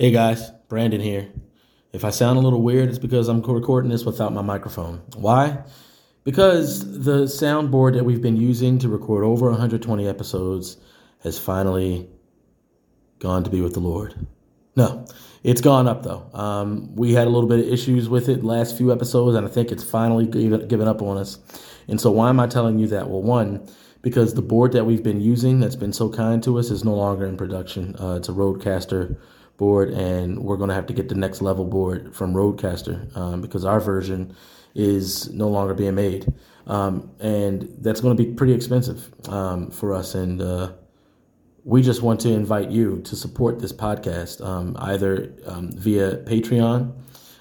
Hey guys, Brandon here. If I sound a little weird, it's because I'm recording this without my microphone. Why? Because the soundboard that we've been using to record over 120 episodes has finally gone to be with the Lord. No, it's gone up though. Um, we had a little bit of issues with it last few episodes, and I think it's finally given, up on us. And so, why am I telling you that? Well, one, because the board that we've been using that's been so kind to us is no longer in production. Uh, it's a Rodecaster board, and we're going to have to get the next level board from Rodecaster um, because our version is no longer being made, um, and that's going to be pretty expensive um, for us. And uh, we just want to invite you to support this podcast um, either um, via Patreon,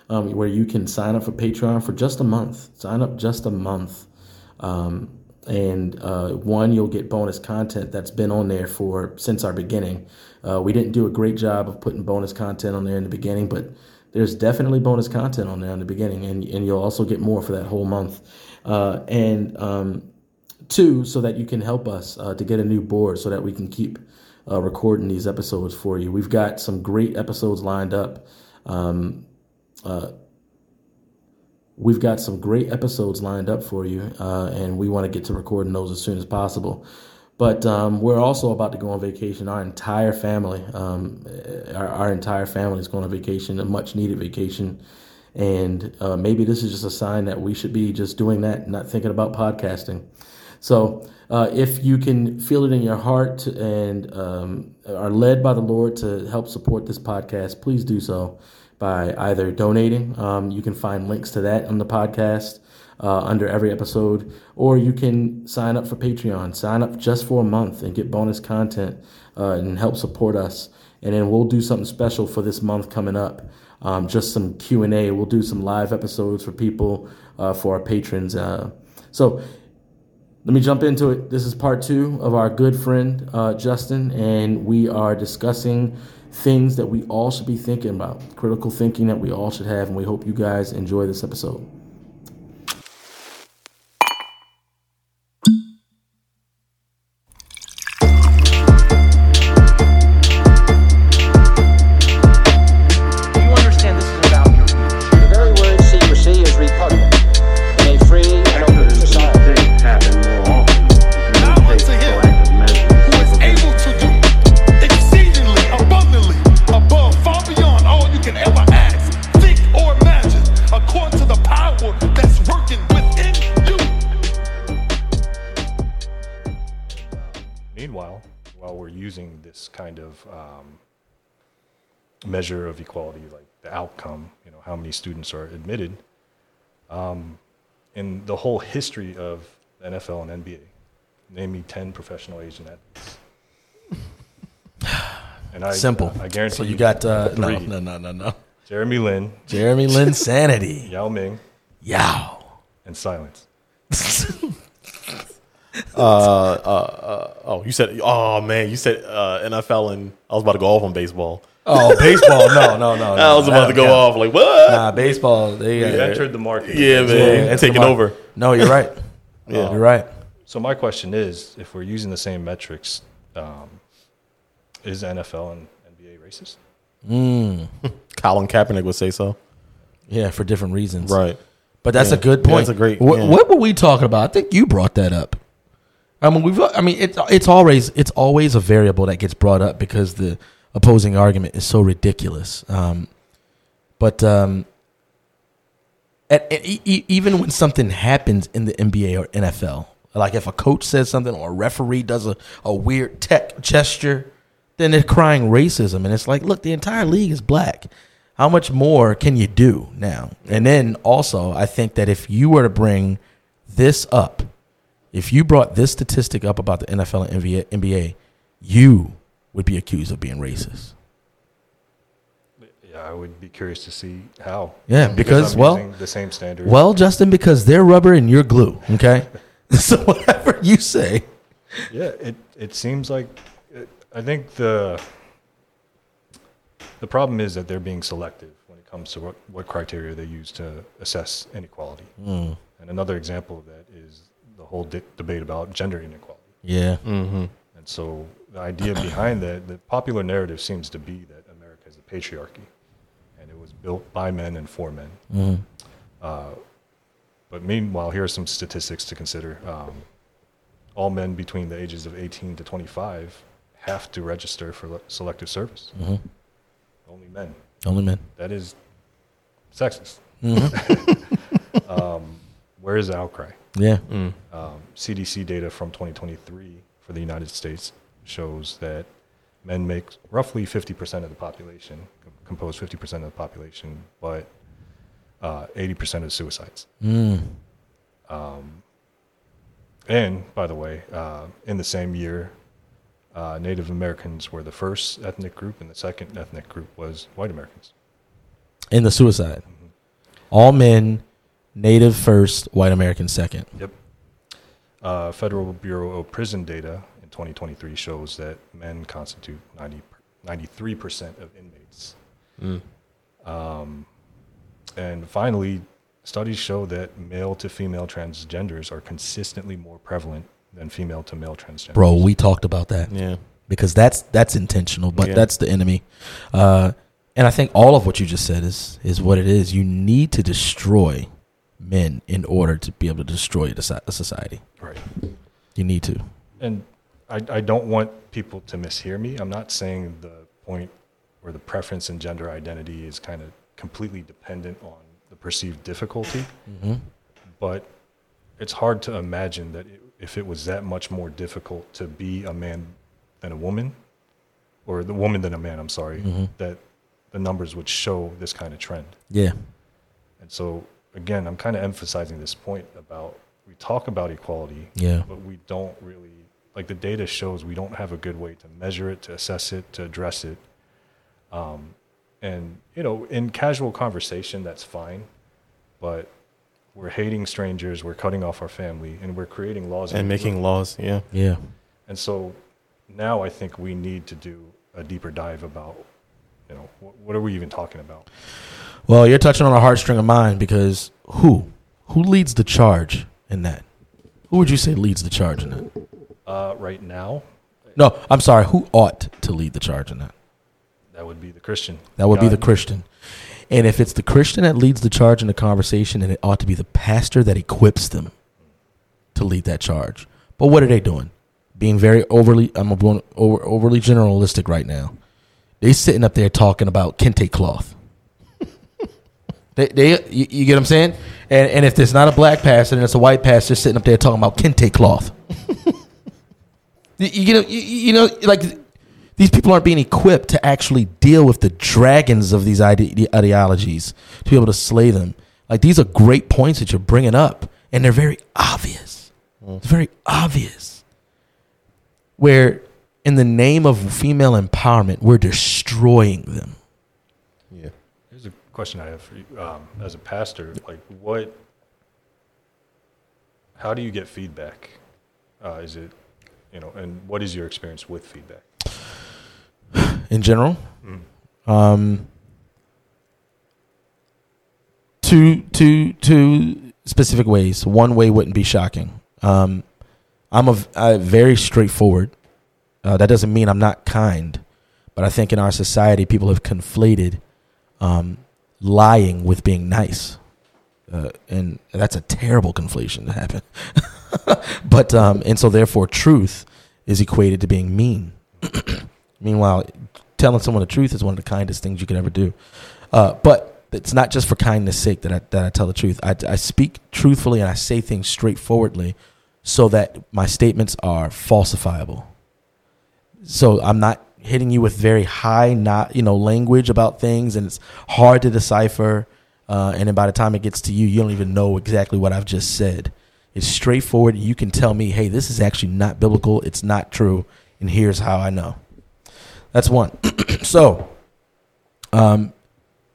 um, where you can sign up for Patreon for just a month. Sign up just a month. And uh, one, you'll get bonus content that's been on there for since our beginning. Uh, we didn't do a great job of putting bonus content on there in the beginning, but there's definitely bonus content on there in the beginning, and, and you'll also get more for that whole month. Uh, and um, two, so that you can help us uh, to get a new board so that we can keep uh, recording these episodes for you. We've got some great episodes lined up. Um, uh, we've got some great episodes lined up for you, uh, and we want to get to recording those as soon as possible. But um, we're also about to go on vacation. Our entire family, um, our, our, entire family is going on vacation, a much needed vacation. And uh, maybe this is just a sign that we should be just doing that, not thinking about podcasting. So uh, if you can feel it in your heart and um, are led by the Lord to help support this podcast, please do so by either donating. Um, you can find links to that on the podcast uh, under every episode, or you can sign up for Patreon. Sign up just for a month and get bonus content uh, and help support us. And then we'll do something special for this month coming up. Um, just some Q and A. We'll do some live episodes for people uh, for our patrons. Uh, so let me jump into it. This is part two of our good friend uh, Justin, and we are discussing things that we all should be thinking about, critical thinking that we all should have, and we hope you guys enjoy this episode. Measure of equality, like the outcome, you know, how many students are admitted. Um, in the whole history of the NFL and NBA, name me 10 professional agent athletes. And I, Simple. I, I guarantee so you, you got uh, no, no, no, no, no. Jeremy Lin. Jeremy Lin Sanity. Yao Ming. Yao. And silence. uh, uh, uh, oh, you said, oh man, you said uh, NFL, and I was about to go off on baseball. Oh, baseball? No, no, no. I was about to go off like what? Nah, baseball. They uh, entered the market. Yeah, man, yeah, taking over. No, you're right. yeah, um, you're right. So my question is, if we're using the same metrics, um, is NFL and NBA racist? Mm. Colin Kaepernick would say so. Yeah, for different reasons. Right. But that's yeah. a good point. Yeah, that's a great. What, what, were we talking about? I think you brought that up. I mean, we've. I mean, it's it's always it's always a variable that gets brought up because the opposing argument is so ridiculous. Um, but um, at, at, e- even when something happens in the NBA or NFL, like if a coach says something or a referee does a, a weird tech gesture, then they're crying racism. And it's like, look, the entire league is black. How much more can you do now? And then also, I think that if you were to bring this up, if you brought this statistic up about the NFL and NBA, you would be accused of being racist. Yeah, I would be curious to see how. Yeah, because, because well, the same standard. Well, Justin, because they're rubber and you're glue. Okay, so whatever you say. Yeah, it it seems like it, I think the the problem is that they're being selective when it comes to what, what criteria they use to assess inequality. Mm. And another example of that is the whole di- debate about gender inequality. Yeah. Mm-hmm. And so the idea behind that, the popular narrative seems to be that America is a patriarchy, and it was built by men and for men. Mm-hmm. Uh, but meanwhile, here are some statistics to consider. Um, all men between the ages of 18 to 25 have to register for le- selective service. Mm-hmm. Only men. Only men. That is sexist. Mm-hmm. um, where is the outcry? Yeah. Um, CDC data from 2023 for the United States shows that men make roughly 50% of the population, com- compose 50% of the population, but uh, 80% of suicides. Mm. And by the way, uh, in the same year, uh, Native Americans were the first ethnic group, and the second ethnic group was white Americans. In the suicide. All men, native first, white American second. Yep. Uh, Federal Bureau of Prison data 2023 shows that men constitute 90, 93% of inmates. Um, and finally, studies show that male to female transgenders are consistently more prevalent than female to male transgenders. Bro, we talked about that. Yeah. because that's that's intentional, but Yeah. that's the enemy. Uh, and I think all of what you just said is is what it is. You need to destroy men in order to be able to destroy the a society. Right. You need to. and I, I don't want people to mishear me. I'm not saying the point where the preference in gender identity is kind of completely dependent on the perceived difficulty, Mm-hmm. but it's hard to imagine that it, if it was that much more difficult to be a man than a woman, or the woman than a man, I'm sorry, Mhm. that the numbers would show this kind of trend. Yeah. And so, again, I'm kind of emphasizing this point about we talk about equality, Yeah. but we don't really like the data shows we don't have a good way to measure it, to assess it, to address it. Um, and you know, in casual conversation, that's fine, but we're hating strangers, we're cutting off our family, and we're creating laws And making laws. Yeah. Yeah. And so now I think we need to do a deeper dive about, you know, what, what are we even talking about? Well, you're touching on a heartstring of mine because who who leads the charge in that? Who would you say leads the charge in that? Uh, right now, No, I'm sorry. Who ought to lead the charge in that? that would be the Christian. That would be the Christian. And if it's the Christian that leads the charge in the conversation, then it ought to be the pastor that equips them to lead that charge. But what are they doing? Being very overly, I'm going over, overly generalistic right now. They sitting up there talking about kente cloth. they, they, you, you get what I'm saying? And, and if there's not a black pastor and it's a white pastor sitting up there talking about kente cloth. you, you know, you, you know, like these people aren't being equipped to actually deal with the dragons of these ide- ideologies to be able to slay them. Like these are great points that you're bringing up, and they're very obvious. It's very obvious. Where, in the name of female empowerment, we're destroying them. Yeah. Here's a question I have for you. Um, as a pastor, like what, how do you get feedback? Uh, is it, you know, and what is your experience with feedback? in general. Um, two, two, two specific ways. One way wouldn't be shocking. Um, I'm a, a very straightforward. Uh, that doesn't mean I'm not kind, but I think in our society people have conflated um, lying with being nice, uh, and that's a terrible conflation to happen. but um, and so therefore, truth is equated to being mean. Meanwhile, telling someone the truth is one of the kindest things you could ever do. Uh, but it's not just for kindness' sake that I, that I tell the truth. I, I speak truthfully and I say things straightforwardly so that my statements are falsifiable. So I'm not hitting you with very high, not you know, language about things, and it's hard to decipher. Uh, and then by the time it gets to you, you don't even know exactly what I've just said. It's straightforward. You can tell me, hey, this is actually not biblical. It's not true, and here's how I know. That's one. so, um,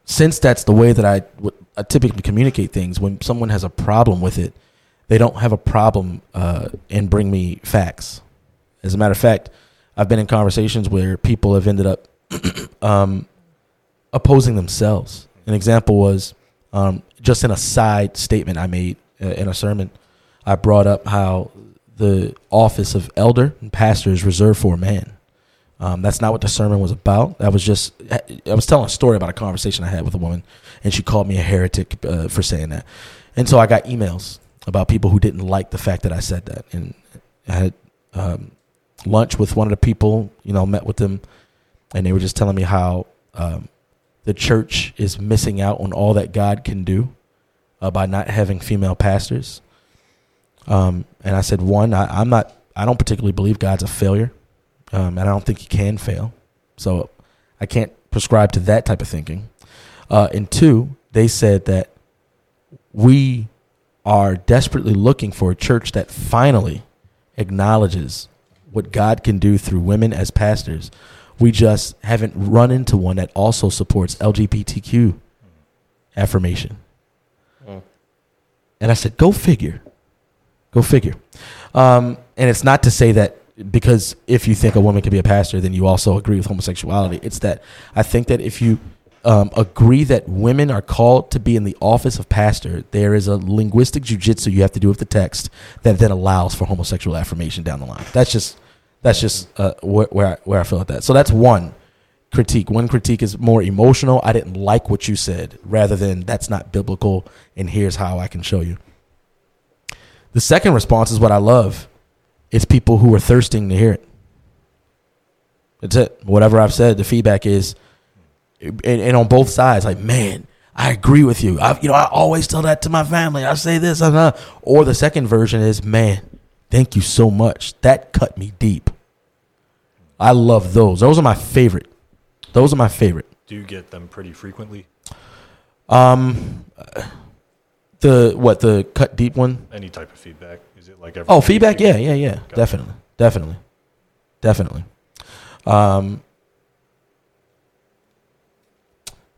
since that's the way that I typically communicate things, when someone has a problem with it, they don't have a problem uh, and bring me facts. As a matter of fact, I've been in conversations where people have ended up um, opposing themselves. An example was um, just in a side statement I made uh, in a sermon. I brought up how the office of elder and pastor is reserved for a man. Um, that's not what the sermon was about. That was just I was telling a story about a conversation I had with a woman, and she called me a heretic uh, for saying that. And so I got emails about people who didn't like the fact that I said that, and I had um, lunch with one of the people. You know, met with them, and they were just telling me how um, the church is missing out on all that God can do uh, by not having female pastors. Um, and I said, one, I, I'm not. I don't particularly believe God's a failure um, and I don't think he can fail. So I can't prescribe to that type of thinking. Uh, and two, they said that we are desperately looking for a church that finally acknowledges what God can do through women as pastors. We just haven't run into one that also supports LGBTQ affirmation. Mm. And I said, go figure. Go figure. Um, and it's not to say that because if you think a woman can be a pastor, then you also agree with homosexuality. It's that I think that if you um, agree that women are called to be in the office of pastor, there is a linguistic jujitsu you have to do with the text that then allows for homosexual affirmation down the line. That's just that's just uh, where where I, where I feel at that. So that's one critique. One critique is more emotional. I didn't like what you said, rather than that's not biblical, and here's how I can show you. The second response is what I love it's people who are thirsting to hear it. That's it. Whatever I've said, the feedback is, and, and on both sides, like, man, I agree with you. I, you know, I always tell that to my family. I say this, uh, or the second version is, man, thank you so much. That cut me deep. I love those. Those are my favorite. Those are my favorite. Do you get them pretty frequently? Um, the what the cut deep one? Any type of feedback Is it like every. Oh, feedback. Yeah, yeah, yeah. Definitely, definitely, definitely. Um,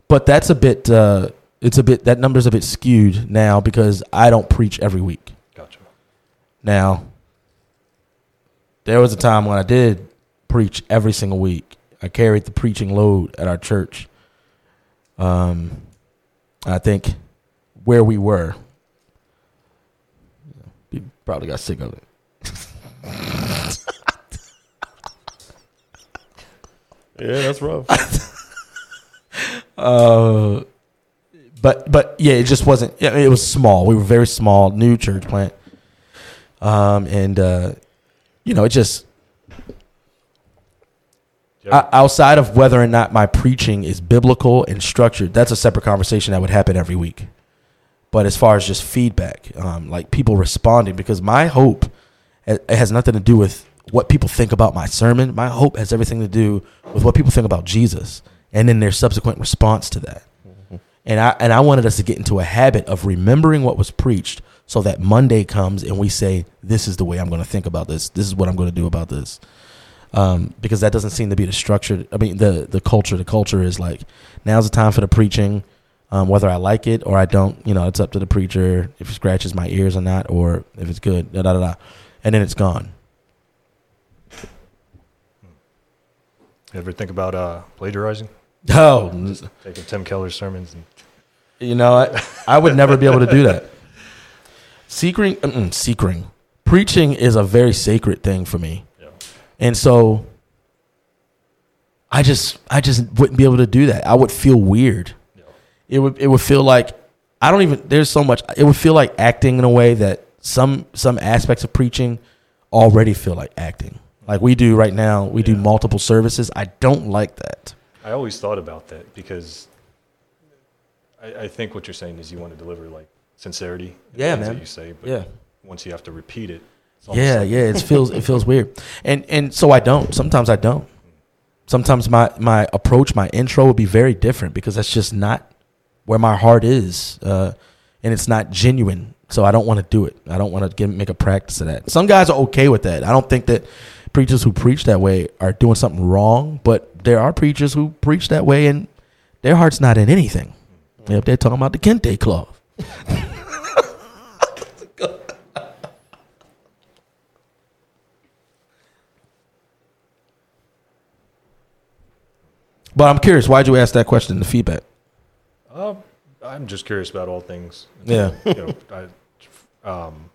but that's a bit. Uh, it's a bit. That number's a bit skewed now because I don't preach every week. Gotcha. Now, there was a time when I did preach every single week. I carried the preaching load at our church. Um, I think where we were Probably got sick of it. yeah, that's rough. uh, but but yeah, it just wasn't. Yeah, it was small. We were very small, new church plant. Um, and uh, you know, it just outside of whether or not my preaching is biblical and structured, that's a separate conversation that would happen every week. But as far as just feedback, um, like people responding, because my hope it has nothing to do with what people think about my sermon. My hope has everything to do with what people think about Jesus, and then their subsequent response to that. Mm-hmm. And I and I wanted us to get into a habit of remembering what was preached, so that Monday comes and we say, "This is the way I'm going to think about this. This is what I'm going to do about this." Um, because that doesn't seem to be the structure. I mean, the the culture. The culture is like, now's the time for the preaching um, whether I like it or I don't, you know, it's up to the preacher if it scratches my ears or not, or if it's good, da da da, da. and then it's gone. You ever think about uh, plagiarizing? Oh, taking Tim Keller's sermons. And- you know, I, I would never be able to do that. Seeking, mm, seeking, preaching is a very sacred thing for me, yeah. and so I just, I just wouldn't be able to do that. I would feel weird it would it would feel like I don't even there's so much it would feel like acting in a way that some some aspects of preaching already feel like acting. Like we do right now, we yeah. do multiple services. I don't like that. I always thought about that because I, I think what you're saying is you want to deliver like sincerity. Yeah, man. you say, but yeah. once you have to repeat it. Yeah, yeah, it feels it feels weird, and and so I don't. Sometimes I don't. Sometimes my my approach, my intro would be very different because that's just not where my heart is, uh, and it's not genuine. So I don't want to do it. I don't want to make a practice of that. Some guys are okay with that. I don't think that preachers who preach that way are doing something wrong, but there are preachers who preach that way and their heart's not in anything. If they're talking about the kente cloth. but I'm curious, why'd you ask that question, the feedback? Uh, I'm just curious about all things. Yeah. you know, I, um,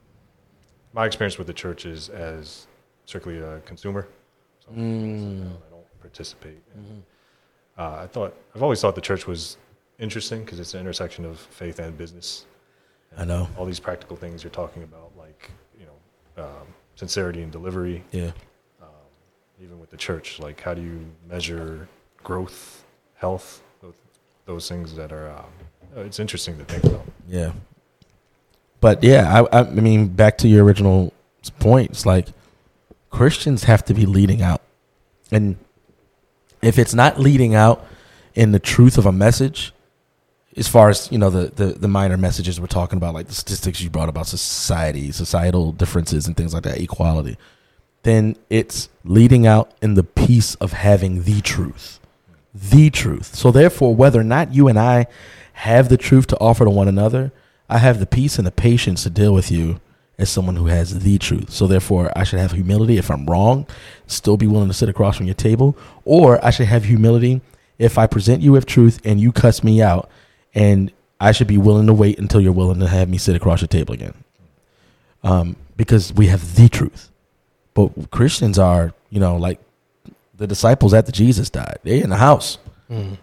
my experience with the church is as strictly a consumer. So, mm. I don't participate. And, uh, I thought I've always thought the church was interesting because it's an intersection of faith and business. I know. All these practical things you're talking about, like you know, um, sincerity and delivery, Yeah. even with the church. Like, how do you measure growth, health, those, things that are. Um, it's interesting to think about. Yeah. But yeah, I, I mean, back to your original point, it's like Christians have to be leading out. And if it's not leading out in the truth of a message, as far as, you know, the, the, the minor messages we're talking about, like the statistics you brought about society, societal differences and things like that, equality, then it's leading out in the piece of having the truth. The truth. So therefore, whether or not you and I have the truth to offer to one another, I have the peace and the patience to deal with you as someone who has the truth. So therefore, I should have humility if I'm wrong, still be willing to sit across from your table, or I should have humility if I present you with truth and you cuss me out, and I should be willing to wait until you're willing to have me sit across your table again. Um, because we have the truth. But Christians are, you know, like the disciples after Jesus died. They in the house. in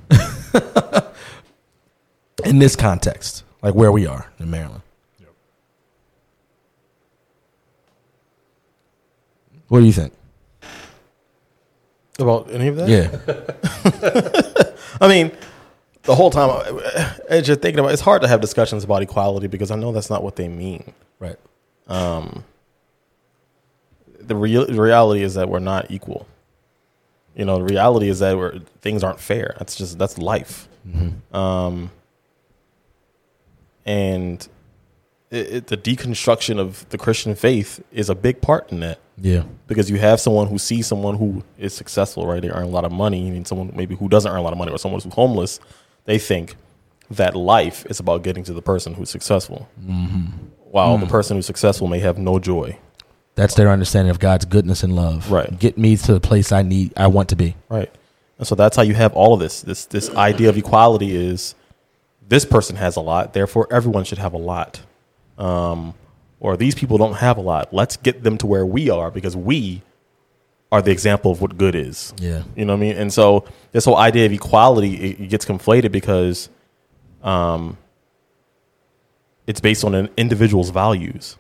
this context, like where we are in Maryland. Yep. What do you think? About any of that? Yeah. I mean, the whole time, as you're thinking about, it's hard to have discussions about equality because I know that's not what they mean. right. Um, the, real, the reality is that we're not equal. You know, the reality is that we're, things aren't fair. That's just that's life. Mm-hmm. Um, and it, it, the deconstruction of the Christian faith is a big part in that. Yeah. because you have someone who sees someone who is successful, right? They earn a lot of money. Mean, someone maybe who doesn't earn a lot of money, or someone who's homeless. They think that life is about getting to the person who's successful, mm-hmm. while the mm. person who's successful may have no joy. That's their understanding of God's goodness and love. Right. Get me to the place I need, I want to be. Right. And so that's how you have all of this. This this idea of equality is this person has a lot, therefore everyone should have a lot. Um, or these people don't have a lot. Let's get them to where we are because we are the example of what good is. Yeah. You know what I mean? And so this whole idea of equality it, gets conflated because um, it's based on an individual's values,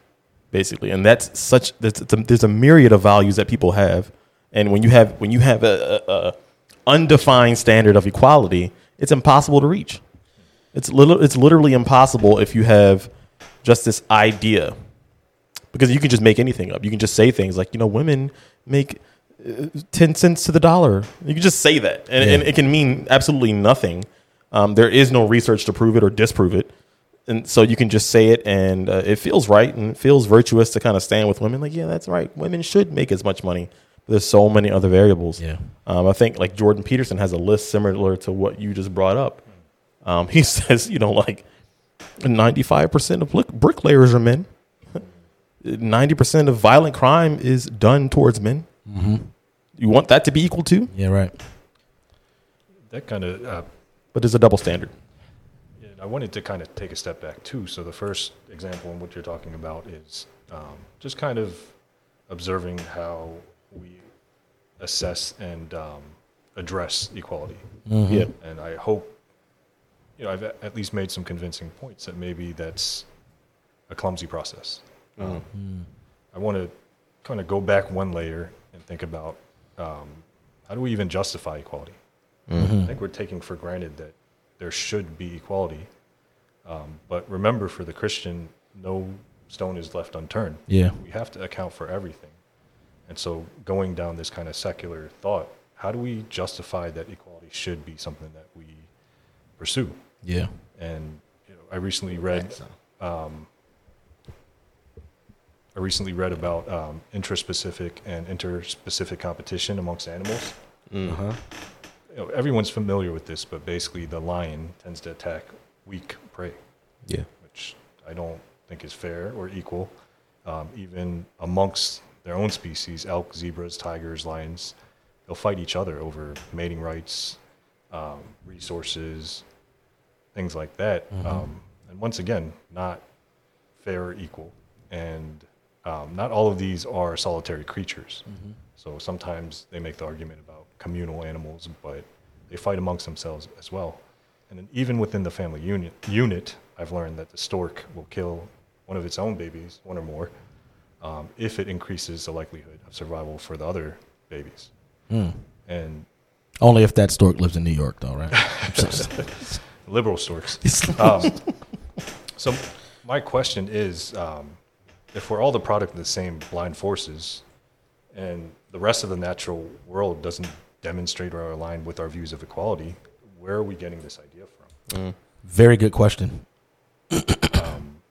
basically, and that's such there's, a, there's a myriad of values that people have, and when you have when you have a, a, a undefined standard of equality, it's impossible to reach. It's little it's literally impossible if you have just this idea because you can just make anything up. You can just say things like, you know, women make uh, 10 cents to the dollar. You can just say that, and, Yeah. and it can mean absolutely nothing. Um, there is no research to prove it or disprove it. And so you can just say it, and uh, it feels right and it feels virtuous to kind of stand with women. Like, yeah, that's right. Women should make as much money. There's so many other variables. Yeah. Um, I think like Jordan Peterson has a list similar to what you just brought up. Um, he says, you know, like 95% of bricklayers are men. 90% of violent crime is done towards men. Mm-hmm. You want that to be equal to, Yeah, right. That kind of uh, but there's a double standard. Yeah, I wanted to kind of take a step back too. So the first example in what you're talking about is um, just kind of observing how we assess and um, address equality. Yeah. And I hope, you know, I've at least made some convincing points that maybe that's a clumsy process. Um, I want to kind of go back one layer and think about um, how do we even justify equality? I think we're taking for granted that there should be equality. Um, but remember, for the Christian, no stone is left unturned. Yeah. We have to account for everything. And so, going down this kind of secular thought, how do we justify that equality should be something that we pursue? Yeah. And you know, I recently read um, I recently read about um, intraspecific and interspecific competition amongst animals. Uh-huh. You know, everyone's familiar with this, but basically, the lion tends to attack weak prey, Yeah. which I don't think is fair or equal. Um, even amongst their own species, elk, zebras, tigers, lions, they'll fight each other over mating rights, um, resources, things like that. Um, and once again, not fair or equal. And um, not all of these are solitary creatures. So sometimes they make the argument about communal animals, but they fight amongst themselves as well. And then even within the family unit, unit, I've learned that the stork will kill one of its own babies, one or more, um, if it increases the likelihood of survival for the other babies. And Only if that stork lives in New York, though, right? liberal storks. um, so my question is, um, if we're all the product of the same blind forces, and the rest of the natural world doesn't demonstrate or align with our views of equality, where are we getting this idea from? Mm. Very good question. Um,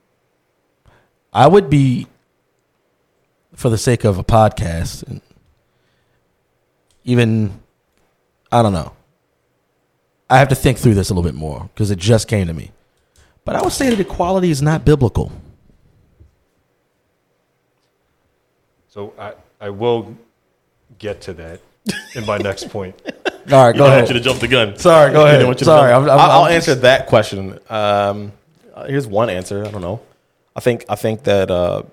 I would be, for the sake of a podcast, and even, I don't know. I have to think through this a little bit more because it just came to me. But I would say that equality is not biblical. So I, I will get to that in my next point. All right, You know, I want you to jump the gun. Sorry, go ahead. want you to Sorry, jump- I'm- I'm- I'll, I'll I'm answer that question. Um, uh, here's one answer. I don't know. I think I think that uh,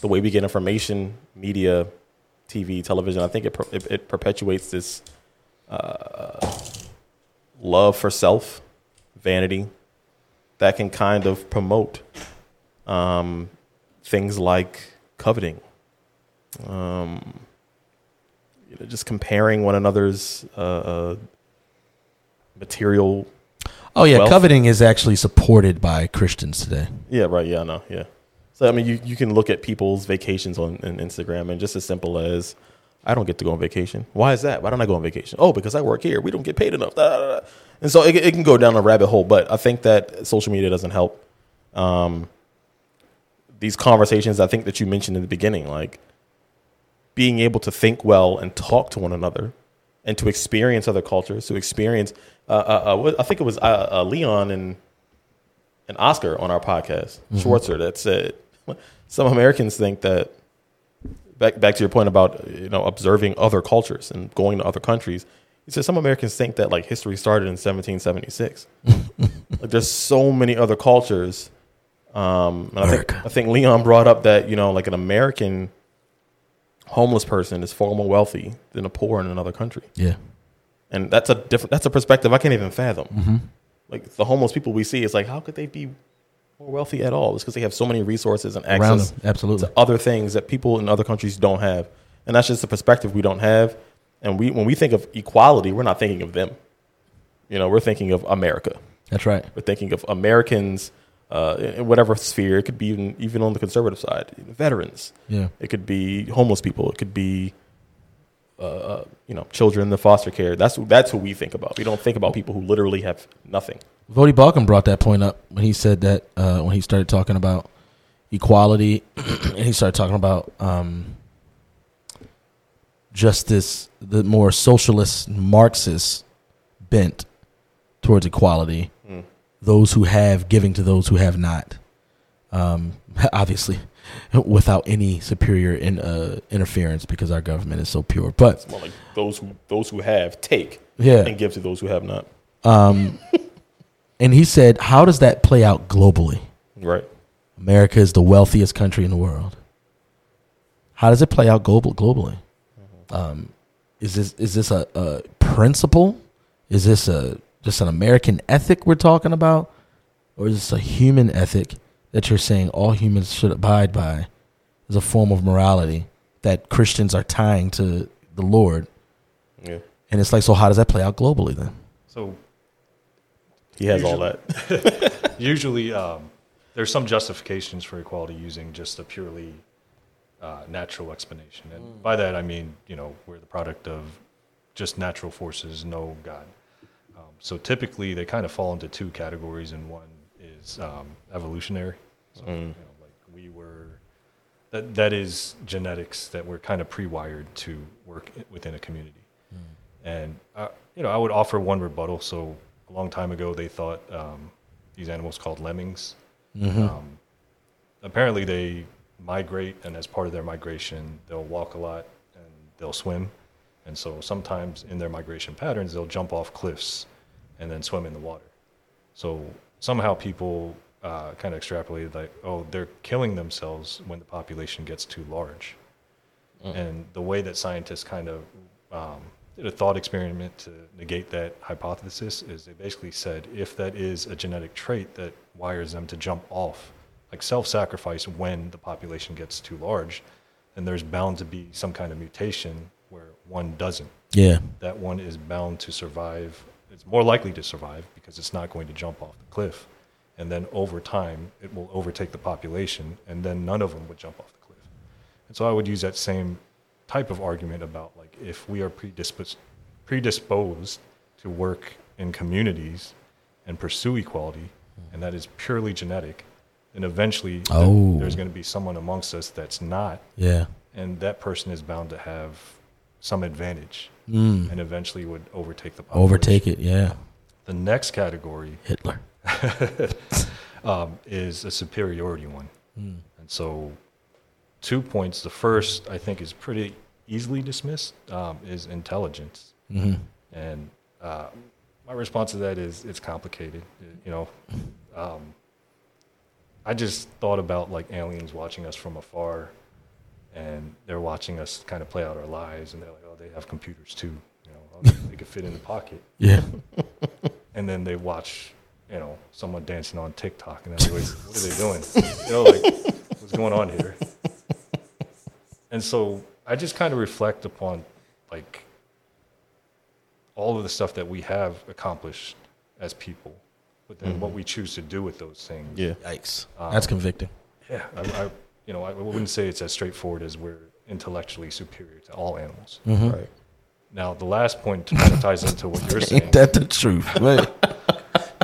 the way we get information, media, TV, television, I think it per- it, it perpetuates this uh, love for self, vanity, that can kind of promote um, things like coveting. Um, you know, just comparing one another's uh, uh, material. Oh yeah, Wealth. coveting is actually supported by Christians today. Yeah, right. Yeah, I know. Yeah. So I mean, you, you can look at people's vacations on, on Instagram, and just as simple as, I don't get to go on vacation. Why is that? Why don't I go on vacation? Oh, because I work here. We don't get paid enough. Da, da, da. And so it, it can go down a rabbit hole. But I think that social media doesn't help. Um, these conversations, I think that you mentioned in the beginning, like being able to think well and talk to one another, and to experience other cultures, to experience, uh, uh, uh, I think it was uh, uh, Leon and and Oscar on our podcast, Schwartzer, that said some Americans think that back back to your point about you know observing other cultures and going to other countries. He said some Americans think that like history started in 1776. like there's so many other cultures. Um, and I think America. I think Leon brought up that you know like an American homeless person is far more wealthy than a poor in another country Yeah. and that's a different that's a perspective I can't even fathom. Mm-hmm. Like the homeless people we see, it's like how could they be more wealthy at all? It's because they have so many resources and access. Absolutely. to other things that people in other countries don't have, and that's just a perspective we don't have. And we when we think of equality, we're not thinking of them. You know, we're thinking of America. That's right. We're thinking of Americans uh, in whatever sphere. It could be even even on the conservative side, veterans. Yeah. It could be homeless people. It could be, uh, uh, you know, children in the foster care. That's that's who we think about. We don't think about people who literally have nothing. Voddie Baucham brought that point up when he said that uh, when he started talking about equality, and he started talking about um, just this the more socialist Marxist bent towards equality. Those who have giving to those who have not. Um, obviously, without any superior in, uh, interference because our government is so pure. But It's more like those who those who have take yeah, and give to those who have not. um, and he said, how does that play out globally? Right. America is the wealthiest country in the world. How does it play out global globally? Um, is this is this a, a principle? Is this a just an American ethic we're talking about, or is this a human ethic that you're saying all humans should abide by as a form of morality that Christians are tying to the Lord? Yeah. And it's like, so how does that play out globally then? So He has all that. usually um, there's some justifications for equality using just a purely uh, natural explanation, and by that I mean you know we're the product of just natural forces, no God. So typically they kind of fall into two categories, and one is um, evolutionary. So you know, like we were that that is genetics that we're kind of pre-wired to work within a community. And uh, you know, I would offer one rebuttal. So a long time ago, they thought um, these animals called lemmings. Um, apparently, they migrate, and as part of their migration, they'll walk a lot and they'll swim. And so sometimes in their migration patterns, they'll jump off cliffs and then swim in the water. So somehow people uh, kind of extrapolated like, oh, they're killing themselves when the population gets too large. And the way that scientists kind of um, did a thought experiment to negate that hypothesis is they basically said if that is a genetic trait that wires them to jump off, like self sacrifice when the population gets too large, then there's bound to be some kind of mutation where one doesn't. Yeah. That one is bound to survive. It's more likely to survive because it's not going to jump off the cliff. And then over time, it will overtake the population, and then none of them would jump off the cliff. And so I would use that same type of argument about like if we are predisposed, predisposed to work in communities and pursue equality, and that is purely genetic, then eventually Oh. there's going to be someone amongst us that's not, Yeah. and that person is bound to have some advantage, Mm. and eventually would overtake the population. Overtake it. Yeah. The next category Hitler. um, is a superiority one. Mm. And so, two points. The first, I think, is pretty easily dismissed, um, is intelligence. hmm And uh, my response to that is it's complicated. You know, um, I just thought about like aliens watching us from afar, and they're watching us kind of play out our lives, and they're like, oh, they have computers too. You know, oh, they could fit in the pocket. Yeah. and then they watch, you know, someone dancing on TikTok, and they're like, "What are they doing? You know, like, what's going on here?" And so I just kind of reflect upon, like, all of the stuff that we have accomplished as people, but then what we choose to do with those things. Yeah. Yikes. Um, That's convicting. Yeah, I, I you know, I wouldn't say it's as straightforward as we're intellectually superior to all animals. Mhm. Right. Now, the last point kind of ties into what you're saying. Ain't that the truth? Right.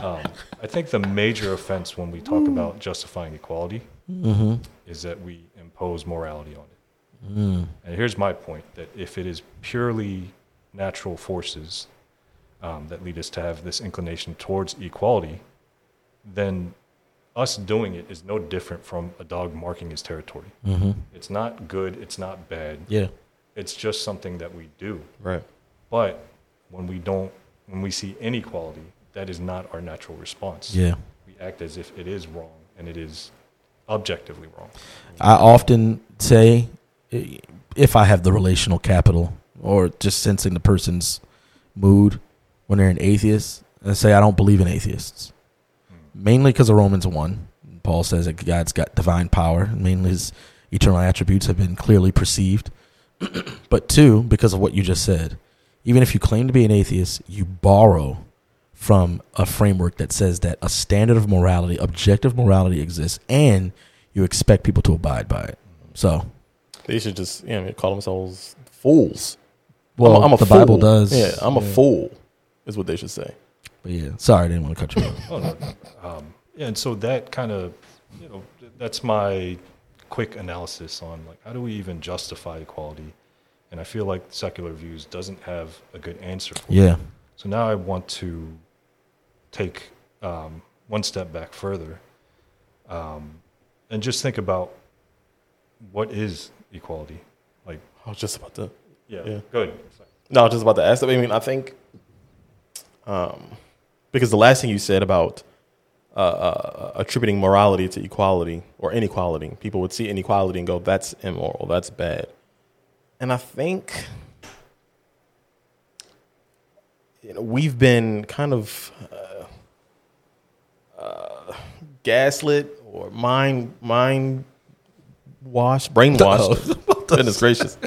Um, I think the major offense when we talk about justifying equality mm-hmm. is that we impose morality on it. Mm. And here's my point that if it is purely natural forces um, that lead us to have this inclination towards equality, then us doing it is no different from a dog marking his territory. Mm-hmm. It's not good, it's not bad, Yeah. it's just something that we do. Right. But when we don't, when we see inequality, that is not our natural response. Yeah. We act as if it is wrong and it is objectively wrong. I often say, if I have the relational capital or just sensing the person's mood when they're an atheist, I say I don't believe in atheists. Mainly because of Romans 1. Paul says that God's got divine power. Mainly his eternal attributes have been clearly perceived. but two, because of what you just said. Even if you claim to be an atheist, you borrow from a framework that says that a standard of morality, objective morality exists, and you expect people to abide by it. So, They should just you know, call themselves fools. well, I'm a, I'm a the fool. Bible does. Yeah, I'm a fool, is what they should say. But yeah, sorry, I didn't want to cut you off. Oh, no. Um, yeah, and so that kind of, you know, that's my quick analysis on like how do we even justify equality, and I feel like secular views doesn't have a good answer for. it. Yeah. So now I want to take um, one step back further, um, and just think about what is equality. Like, I was just about to. yeah, Yeah. good. No, I was just about to ask. I mean, I think, um, because the last thing you said about uh, uh, attributing morality to equality or inequality, people would see inequality and go, "That's immoral. That's bad." And I think you know we've been kind of uh, uh, gaslit or mind mind washed, brainwashed. Goodness gracious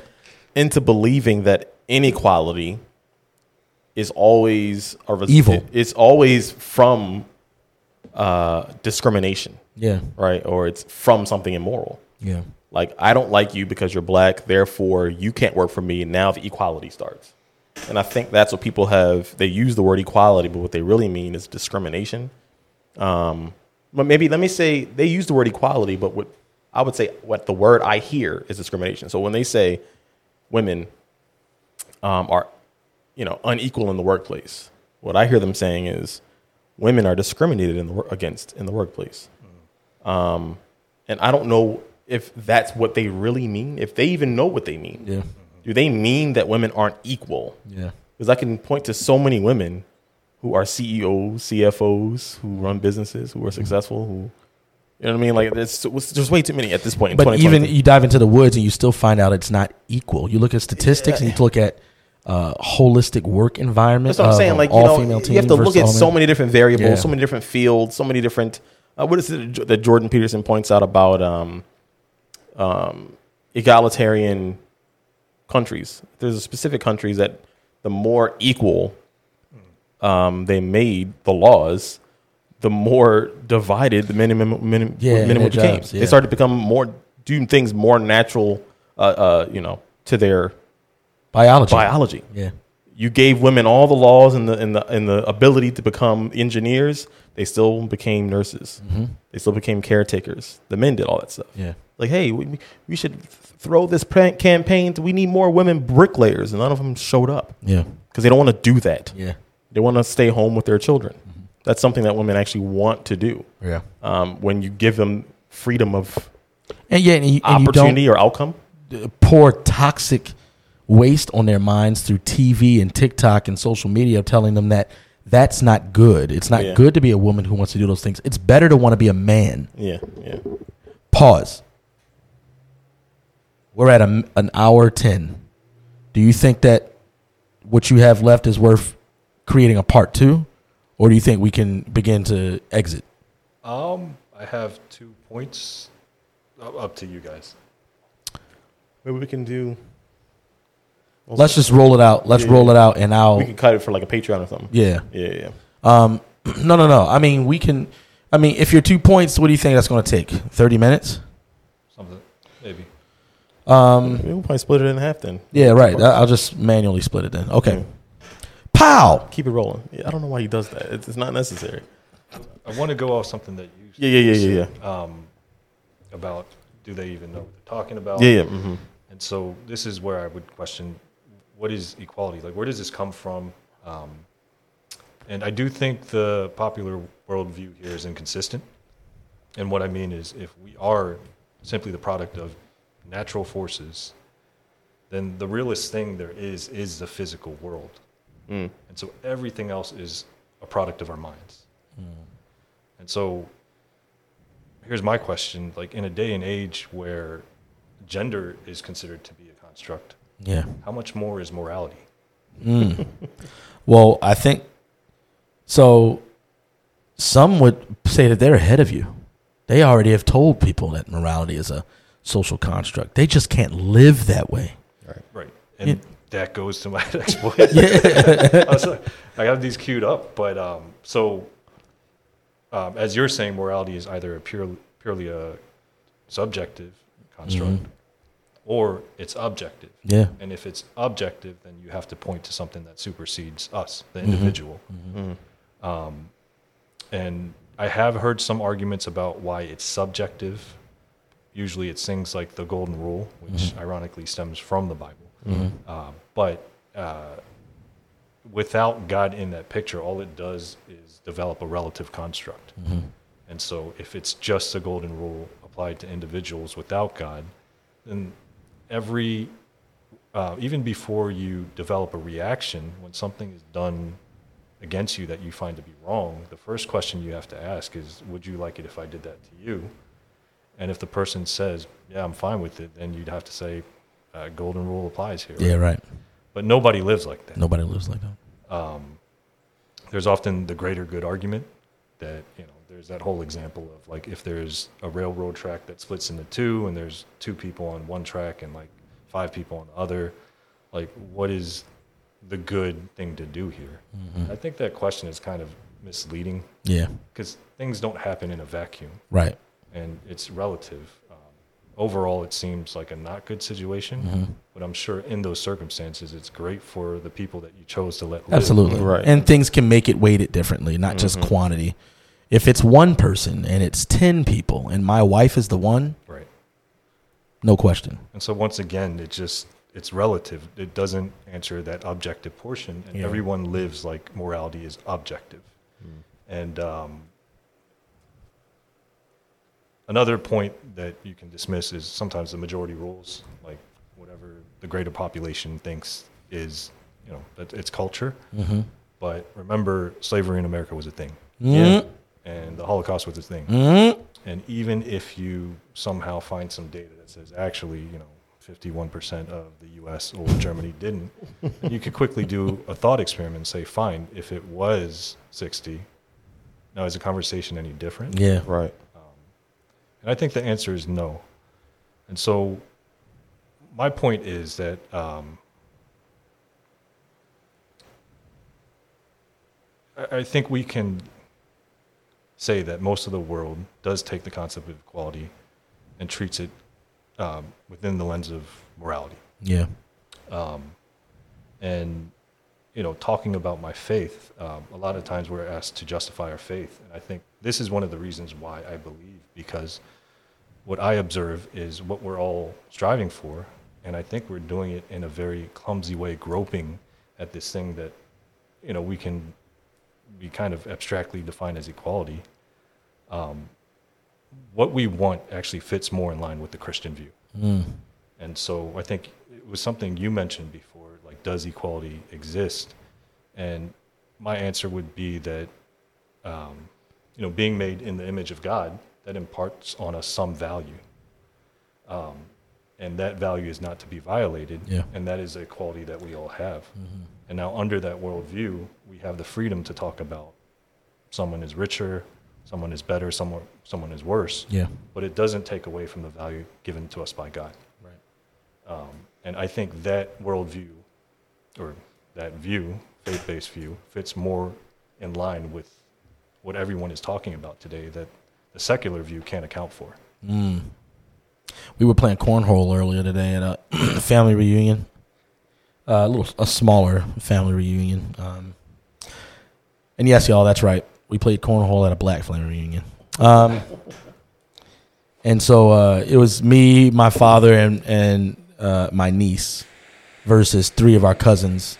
into believing that inequality is always a res- Evil. It's always from uh, discrimination, Yeah. right? Or it's from something immoral. Yeah. Like I don't like you because you're black, therefore you can't work for me. And now the equality starts. And I think that's what people have. They use the word equality, but what they really mean is discrimination. Um, but maybe let me say they use the word equality, but what I would say what the word I hear is discrimination. So when they say women um, are, you know, unequal in the workplace, what I hear them saying is women are discriminated in the against in the workplace. Um, and I don't know if that's what they really mean. If they even know what they mean, Yeah. do they mean that women aren't equal? Yeah. Because I can point to so many women who are CEOs, CFOs, who run businesses, who are successful, who, You know what I mean? Like there's there's way too many at this point. In But even you dive into the woods and you still find out it's not equal. You look at statistics and you look at uh, holistic work environment. That's what I'm saying. Like you know, you have to look at so many different variables, Yeah. so many different fields, so many different. Uh, what is it that Jordan Peterson points out about um, um, egalitarian countries? There's a specific countries that the more equal um, they made the laws, the more divided the minimum minimum, Yeah, minimum became. jobs, yeah. They started to become more doing things more natural, uh, uh, you know, to their biology. biology Yeah. you gave women all the laws and the and the and the ability to become engineers. They still became nurses. They still became caretakers. The men did all that stuff. Yeah. Like, hey, we, we should throw this campaign. To, we need more women bricklayers, and none of them showed up Yeah. because they don't want to do that. Yeah. They want to stay home with their children. That's something that women actually want to do. Yeah. Um, when you give them freedom of And yeah, and you, and opportunity or outcome, pour toxic waste on their minds through TV and TikTok and social media, telling them that that's not good. It's not Yeah. good to be a woman who wants to do those things. It's better to want to be a man. yeah, yeah. Pause. We're at a, an hour 10. Do you think that what you have left is worth creating a part two? Or do you think we can begin to exit? Um, I have two points. Up up to you guys. Maybe we can do. Let's just roll it out. Let's Yeah. roll it out and I'll. We can cut it for like a Patreon or something. yeah. Yeah, yeah. Um, no, no, no. I mean, we can. I mean, if you're two points, what do you think that's going to take? Thirty minutes? Something, maybe. Um, Maybe we'll probably split it in half then. yeah, right. I- I'll just manually split it then. Okay. Pow. Keep it rolling. Yeah, I don't know why he does that. It's, it's not necessary. I want to go off something that you Yeah, yeah, yeah, yeah, said, Um, about do they even know what they're talking about? Yeah, yeah. hmm And so this is where I would question what is equality? Like, where does this come from? Um, and I do think the popular worldview here is inconsistent. And what I mean is, if we are simply the product of natural forces, then the realest thing there is is the physical world. Mm. And so everything else is a product of our minds. And so here's my question like, in a day and age where gender is considered to be a construct, Yeah. how much more is morality? Well, I think so. Some would say that they're ahead of you. They already have told people that morality is a social construct. They just can't live that way. Right. Right. And Yeah. that goes to my next point. I, was like- I have these queued up, but um, so um, as you're saying, morality is either a pure, purely a subjective construct or it's objective. Yeah. And if it's objective, then you have to point to something that supersedes us, the individual. Um, and I have heard some arguments about why it's subjective. Usually it's things like the golden rule, which ironically stems from the Bible. Uh, but uh, without God in that picture, all it does is develop a relative construct. And so if it's just a golden rule applied to individuals without God, then every uh, even before you develop a reaction when something is done against you that you find to be wrong the first question you have to ask is would you like it if i did that to you and if the person says yeah i'm fine with it then you'd have to say uh, golden rule applies here Yeah. Right. but nobody lives like that Nobody lives like that. there's often the greater good argument that you know there's that whole example of like if there's a railroad track that splits into two and there's two people on one track and like five people on the other like what is the good thing to do here mm-hmm. i think that question is kind of misleading Yeah. because things don't happen in a vacuum Right. and it's relative um, overall it seems like a not good situation mm-hmm. but i'm sure in those circumstances it's great for the people that you chose to let live Absolutely. Right. And things can make it weighted differently, not just mm-hmm. quantity. If it's one person and it's 10 people and my wife is the one, right no question. And so once again, it just it's relative. It doesn't answer that objective portion, and Yeah. everyone lives like morality is objective. And um, another point that you can dismiss is sometimes the majority rules, like whatever the greater population thinks is, you know, it's culture. But remember, slavery in America was a thing, Mm-hmm. And the Holocaust was a thing. And even if you somehow find some data that says actually, you know, 51% of the US or Germany didn't, you could quickly do a thought experiment and say, fine, if it was 60, now is the conversation any different? Yeah. Right. And I think the answer is no. And so my point is that um, I, I think we can say that most of the world does take the concept of equality and treats it um, within the lens of morality. Yeah. And you know, talking about my faith, um, a lot of times we're asked to justify our faith, and I think this is one of the reasons why I believe because what I observe is what we're all striving for, and I think we're doing it in a very clumsy way, groping at this thing that you know we can be kind of abstractly defined as equality. Um, what we want actually fits more in line with the Christian view. And so I think it was something you mentioned before, like, does equality exist? And my answer would be that, um, you know, being made in the image of God, that imparts on us some value. Um, and that value is not to be violated. Yeah. And that is a quality that we all have. And now, under that worldview, we have the freedom to talk about someone is richer, someone is better, someone, someone is worse Yeah. but it doesn't take away from the value given to us by God. Right. Um, and I think that worldview, or that view, faith based view, fits more in line with what everyone is talking about today that the secular view can't account for. We were playing cornhole earlier today at a family reunion. Uh, a little, a smaller family reunion. Um, and yes, y'all, that's right. We played cornhole at a black family reunion. Um, and so uh, it was me, my father, and and uh, my niece versus three of our cousins.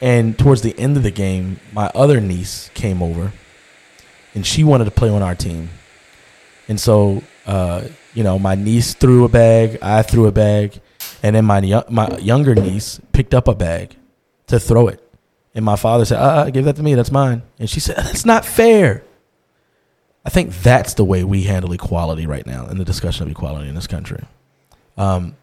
And towards the end of the game, my other niece came over, and she wanted to play on our team. And so, uh, you know, my niece threw a bag, I threw a bag, and then my my younger niece picked up a bag to throw it. And my father said, "Uh, uh give that to me. That's mine." And she said, "That's not fair." I think that's the way we handle equality right now in the discussion of equality in this country. Um,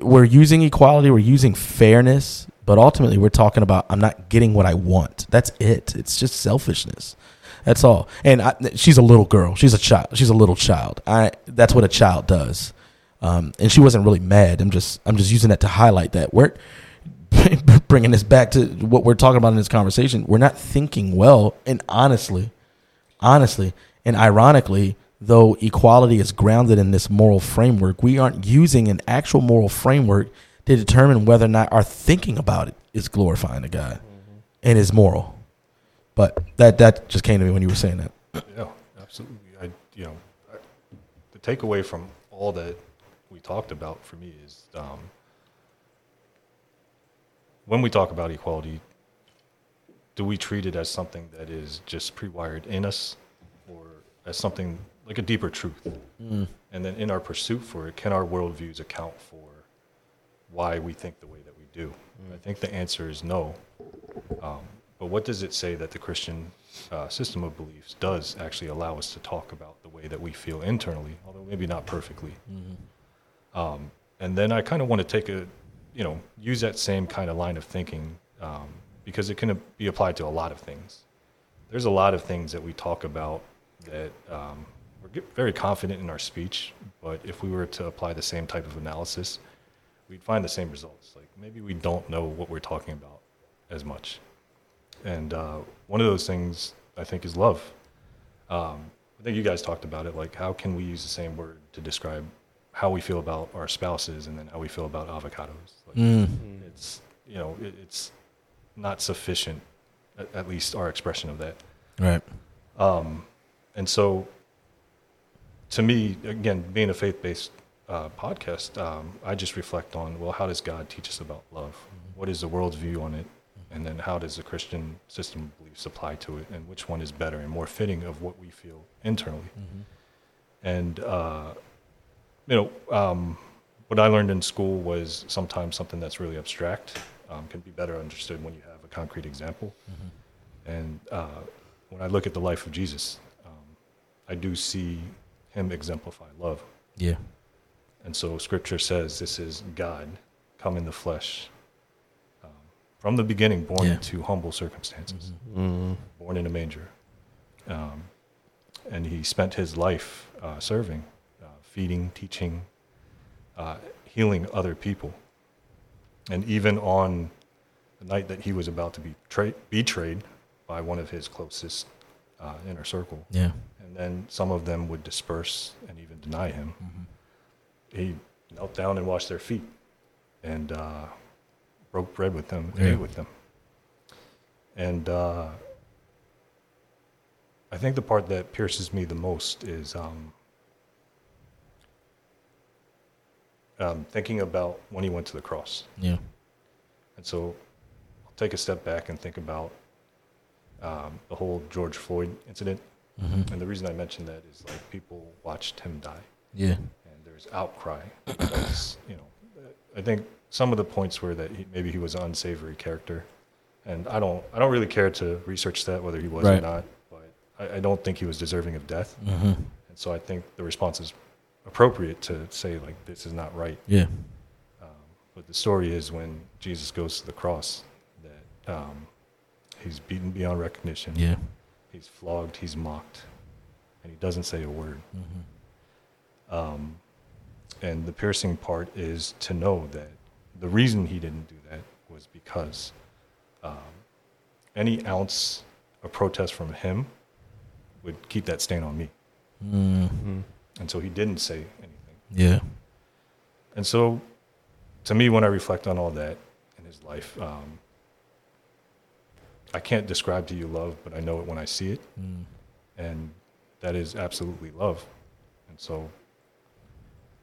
we're using equality, we're using fairness, but ultimately we're talking about I'm not getting what I want. That's it. It's just selfishness. That's all. And I, she's a little girl. She's a child. She's a little child. I. That's what a child does. Um, and she wasn't really mad. I'm just. I'm just using that to highlight that we're bringing this back to what we're talking about in this conversation. We're not thinking well. And honestly, honestly, and ironically, though equality is grounded in this moral framework, we aren't using an actual moral framework to determine whether or not our thinking about it is glorifying to God and is moral. But that that just came to me when you were saying that. Yeah, absolutely. I, you know, I, the takeaway from all that we talked about for me is um, when we talk about equality, do we treat it as something that is just pre-wired in us, or as something like a deeper truth? And then, in our pursuit for it, can our worldviews account for why we think the way that we do? I think the answer is no. Um, but what does it say that the Christian uh, system of beliefs does actually allow us to talk about the way that we feel internally, although maybe not perfectly? Um, and then I kind of want to take a, you know, use that same kind of line of thinking um, because it can be applied to a lot of things. There's a lot of things that we talk about that um, we're very confident in our speech, but if we were to apply the same type of analysis, we'd find the same results. Like maybe we don't know what we're talking about as much. And uh, one of those things I think is love. Um, I think you guys talked about it. Like, how can we use the same word to describe how we feel about our spouses and then how we feel about avocados? Like, It's you know, it, it's not sufficient. At, at least our expression of that. Right. And so, to me, again, being a faith-based uh, podcast, um, I just reflect on well, how does God teach us about love? What is the world's view on it? And then how does the Christian system of beliefs apply to it? And which one is better and more fitting of what we feel internally? And uh, you know, um, what I learned in school was sometimes something that's really abstract um, can be better understood when you have a concrete example. And uh, when I look at the life of Jesus, um, I do see him exemplify love. Yeah. And so scripture says this is God come in the flesh. Um, from the beginning, born Yeah. into humble circumstances, Mm. born in a manger. Um, and he spent his life uh, serving, feeding, teaching, uh, healing other people. And even on the night that he was about to be tra- betrayed by one of his closest uh, inner circle, Yeah. and then some of them would disperse and even deny him. He knelt down and washed their feet and uh, broke bread with them, Yeah. ate with them. And uh, I think the part that pierces me the most is um, um, thinking about when he went to the cross. Yeah. And so I'll take a step back and think about um, the whole George Floyd incident. Mm-hmm. And the reason I mention that is like people watched him die, Yeah. and there's outcry. That's, you know, I think some of the points were that he, maybe he was an unsavory character, and I don't, I don't really care to research that whether he was Right. or not, but I, I don't think he was deserving of death, Mm-hmm. and so I think the response is appropriate to say like this is not right. Yeah. Um, but the story is when Jesus goes to the cross that um, he's beaten beyond recognition. Yeah. He's flogged, he's mocked, and he doesn't say a word. Mm-hmm. Um, and the piercing part is to know that the reason he didn't do that was because um, any ounce of protest from him would keep that stain on me. Mm. And so he didn't say anything. Yeah. And so, to me, when I reflect on all that in his life, um, I can't describe to you love, but I know it when I see it. Mm. And that is absolutely love. And so,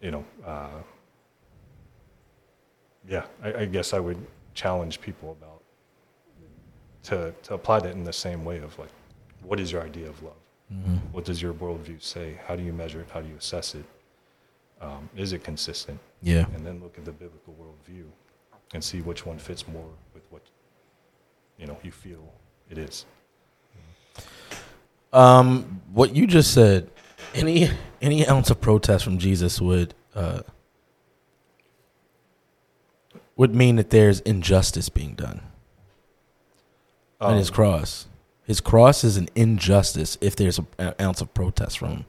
you know, uh, yeah, I, I guess I would challenge people about to, to apply that in the same way of like, what is your idea of love? Mm-hmm. What does your worldview say? How do you measure it? How do you assess it? Um, is it consistent? Yeah. and then look at the biblical worldview and see which one fits more with what you know you feel it is. Um, what you just said, any any ounce of protest from Jesus would uh, would mean that there's injustice being done on his Um, cross. His cross is an injustice if there's a- an ounce of protest from him.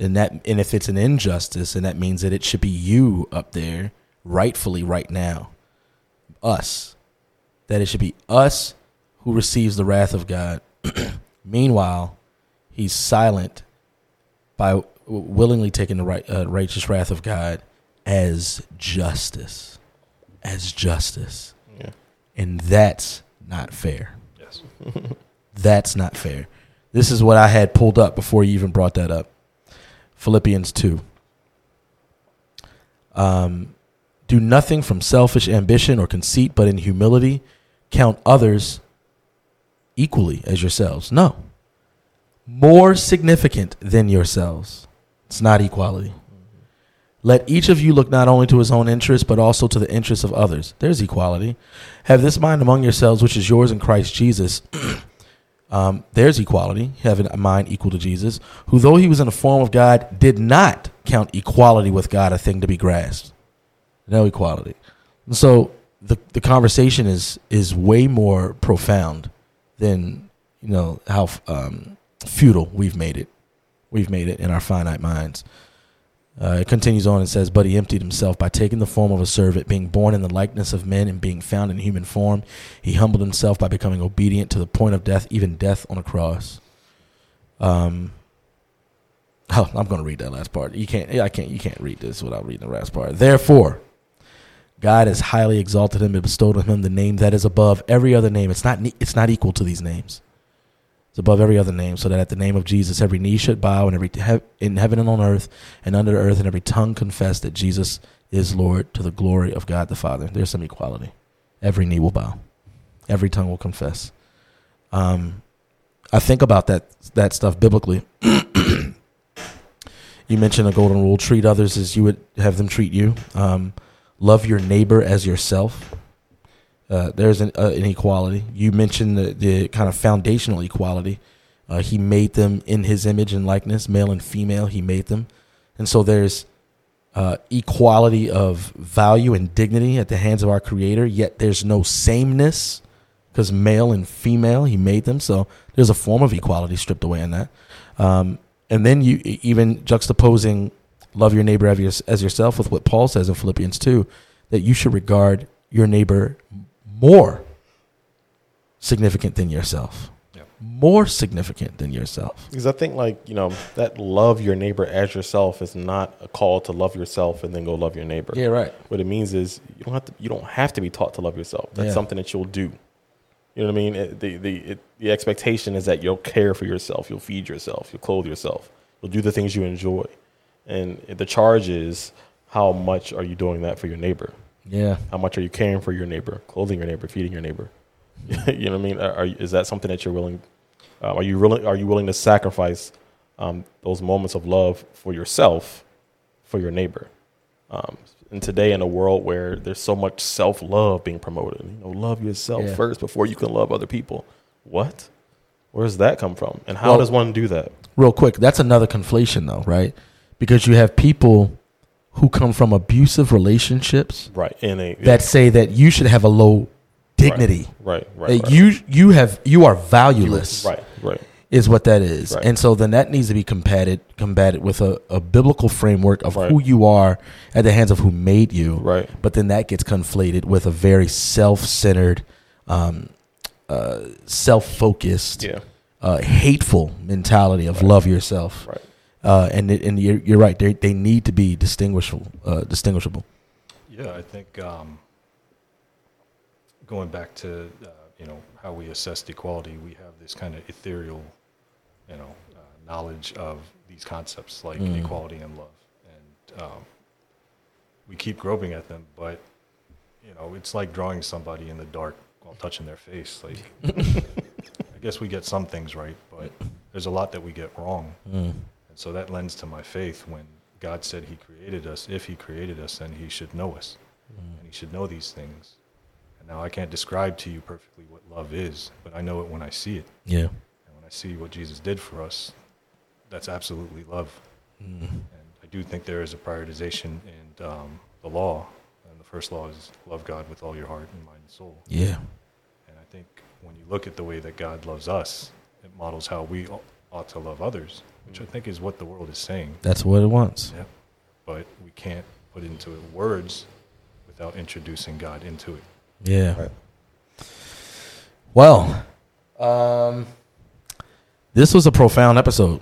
And that and if it's an injustice, and that means that it should be you up there rightfully right now. Us. That it should be us who receives the wrath of God. Meanwhile, he's silent by willingly taking the right, uh, righteous wrath of God as justice. As justice. Yeah. And that's not fair. yes, That's not fair. This is what I had pulled up before you even brought that up. Philippians 2. Um, do nothing from selfish ambition or conceit, but in humility count others equally as yourselves. No. More significant than yourselves. It's not equality. Let each of you look not only to his own interest, but also to the interests of others. There's equality. Have this mind among yourselves, which is yours in Christ Jesus. um, there's equality. Having a mind equal to Jesus, who, though he was in the form of God, did not count equality with God a thing to be grasped. No equality. And so the the conversation is is way more profound than you know how um, futile we've made it. We've made it in our finite minds. Uh, it continues on and says, But he emptied himself by taking the form of a servant, being born in the likeness of men and being found in human form. He humbled himself by becoming obedient to the point of death, even death on a cross. Um, oh, I'm going to read that last part. You can't. I can't. You can't read this without reading the last part. Therefore, God has highly exalted him and bestowed on him the name that is above every other name. It's not. It's not equal to these names. Above every other name, so that at the name of Jesus, every knee should bow, and every he- in heaven and on earth and under the earth, and every tongue confess that Jesus is Lord to the glory of God the Father. There's some equality. Every knee will bow, every tongue will confess. Um, I think about that that stuff biblically. you mentioned a golden rule: treat others as you would have them treat you. Um, love your neighbor as yourself. Uh, there's an, uh, an equality. You mentioned the, the kind of foundational equality Uh, he made them in his image and likeness, male and female. He made them, and so there's uh, equality of value and dignity at the hands of our Creator. Yet there's no sameness because male and female He made them. So there's a form of equality stripped away in that. Um, and then you even juxtaposing love your neighbor as yourself with what Paul says in Philippians 2 that you should regard your neighbor more significant than yourself. More significant than yourself. Because I think, like, you know, that love your neighbor as yourself is not a call to love yourself and then go love your neighbor. Yeah, right. What it means is you don't have to, you don't have to be taught to love yourself. That's yeah. something that you'll do. You know what I mean? It, the the it, the expectation is that you'll care for yourself, you'll feed yourself, you'll clothe yourself, you'll do the things you enjoy, and the charge is how much are you doing that for your neighbor? Yeah. How much are you caring for your neighbor, clothing your neighbor, feeding your neighbor? you know what I mean? Are, are, is that something that you're willing? Uh, are you willing? Are you willing to sacrifice um, those moments of love for yourself, for your neighbor? Um, and today, in a world where there's so much self love being promoted, you know, love yourself yeah. first before you can love other people. What? Where does that come from? And how well, does one do that? Real quick, that's another conflation, though, right? Because you have people who come from abusive relationships, right? And that say that you should have a low dignity, right? Right. right, right. You you have you are valueless, right? Right is what that is. Right. And so then that needs to be combated combated with a, a biblical framework of who you are at the hands of who made you. Right. But then that gets conflated with a very self centered, um, uh, self focused, yeah. uh, hateful mentality of love yourself. Right. Uh, and and you're, you're right. They they need to be distinguishable. Uh, distinguishable. Yeah, I think um, going back to uh, you know how we assess equality, we have this kind of ethereal you know, uh, knowledge of these concepts like mm. equality and love. And um, we keep groping at them, but you know, it's like drawing somebody in the dark while touching their face. Like, I guess we get some things right, but there's a lot that we get wrong. Mm. And so that lends to my faith when God said He created us. If He created us, then He should know us, mm. and He should know these things. And now I can't describe to you perfectly what love is, but I know it when I see it. Yeah And when I see what Jesus did for us, that's absolutely love. Mm. And I do think there is a prioritization in um, the law. And the first law is love God with all your heart and mind and soul. Yeah. And I think when you look at the way that God loves us, it models how we ought to love others, which I think is what the world is saying. That's what it wants. Yeah. But we can't put into words without introducing God into it. Yeah. Right. Well, um, this was a profound episode.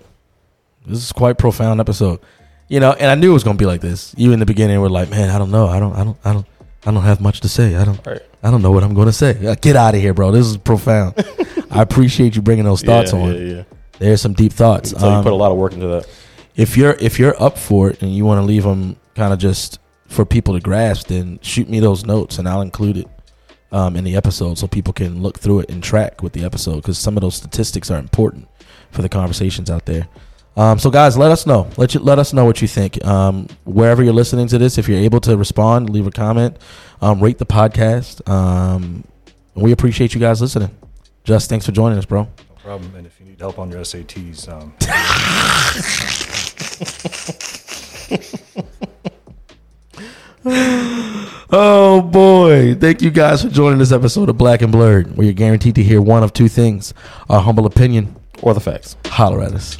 This is quite profound episode. You know, and I knew it was gonna be like this. You in the beginning were like, man, I don't know, I don't, I don't, I don't, I don't have much to say. I don't, right. I don't know what I'm gonna say. Get out of here, bro. This is profound. I appreciate you bringing those thoughts yeah, on. Yeah, yeah. There's some deep thoughts. So um, you put a lot of work into that. If you're if you're up for it and you want to leave them kind of just for people to grasp, then shoot me those notes and I'll include it um, in the episode so people can look through it and track with the episode because some of those statistics are important for the conversations out there. Um, so, guys, let us know. Let you let us know what you think. Um, wherever you're listening to this, if you're able to respond, leave a comment, um, rate the podcast. Um, we appreciate you guys listening. Just thanks for joining us, bro. No problem. And if you need help on your SATs, um, oh boy. Thank you guys for joining this episode of Black and Blurred, where you're guaranteed to hear one of two things our humble opinion or the facts. Holler at us.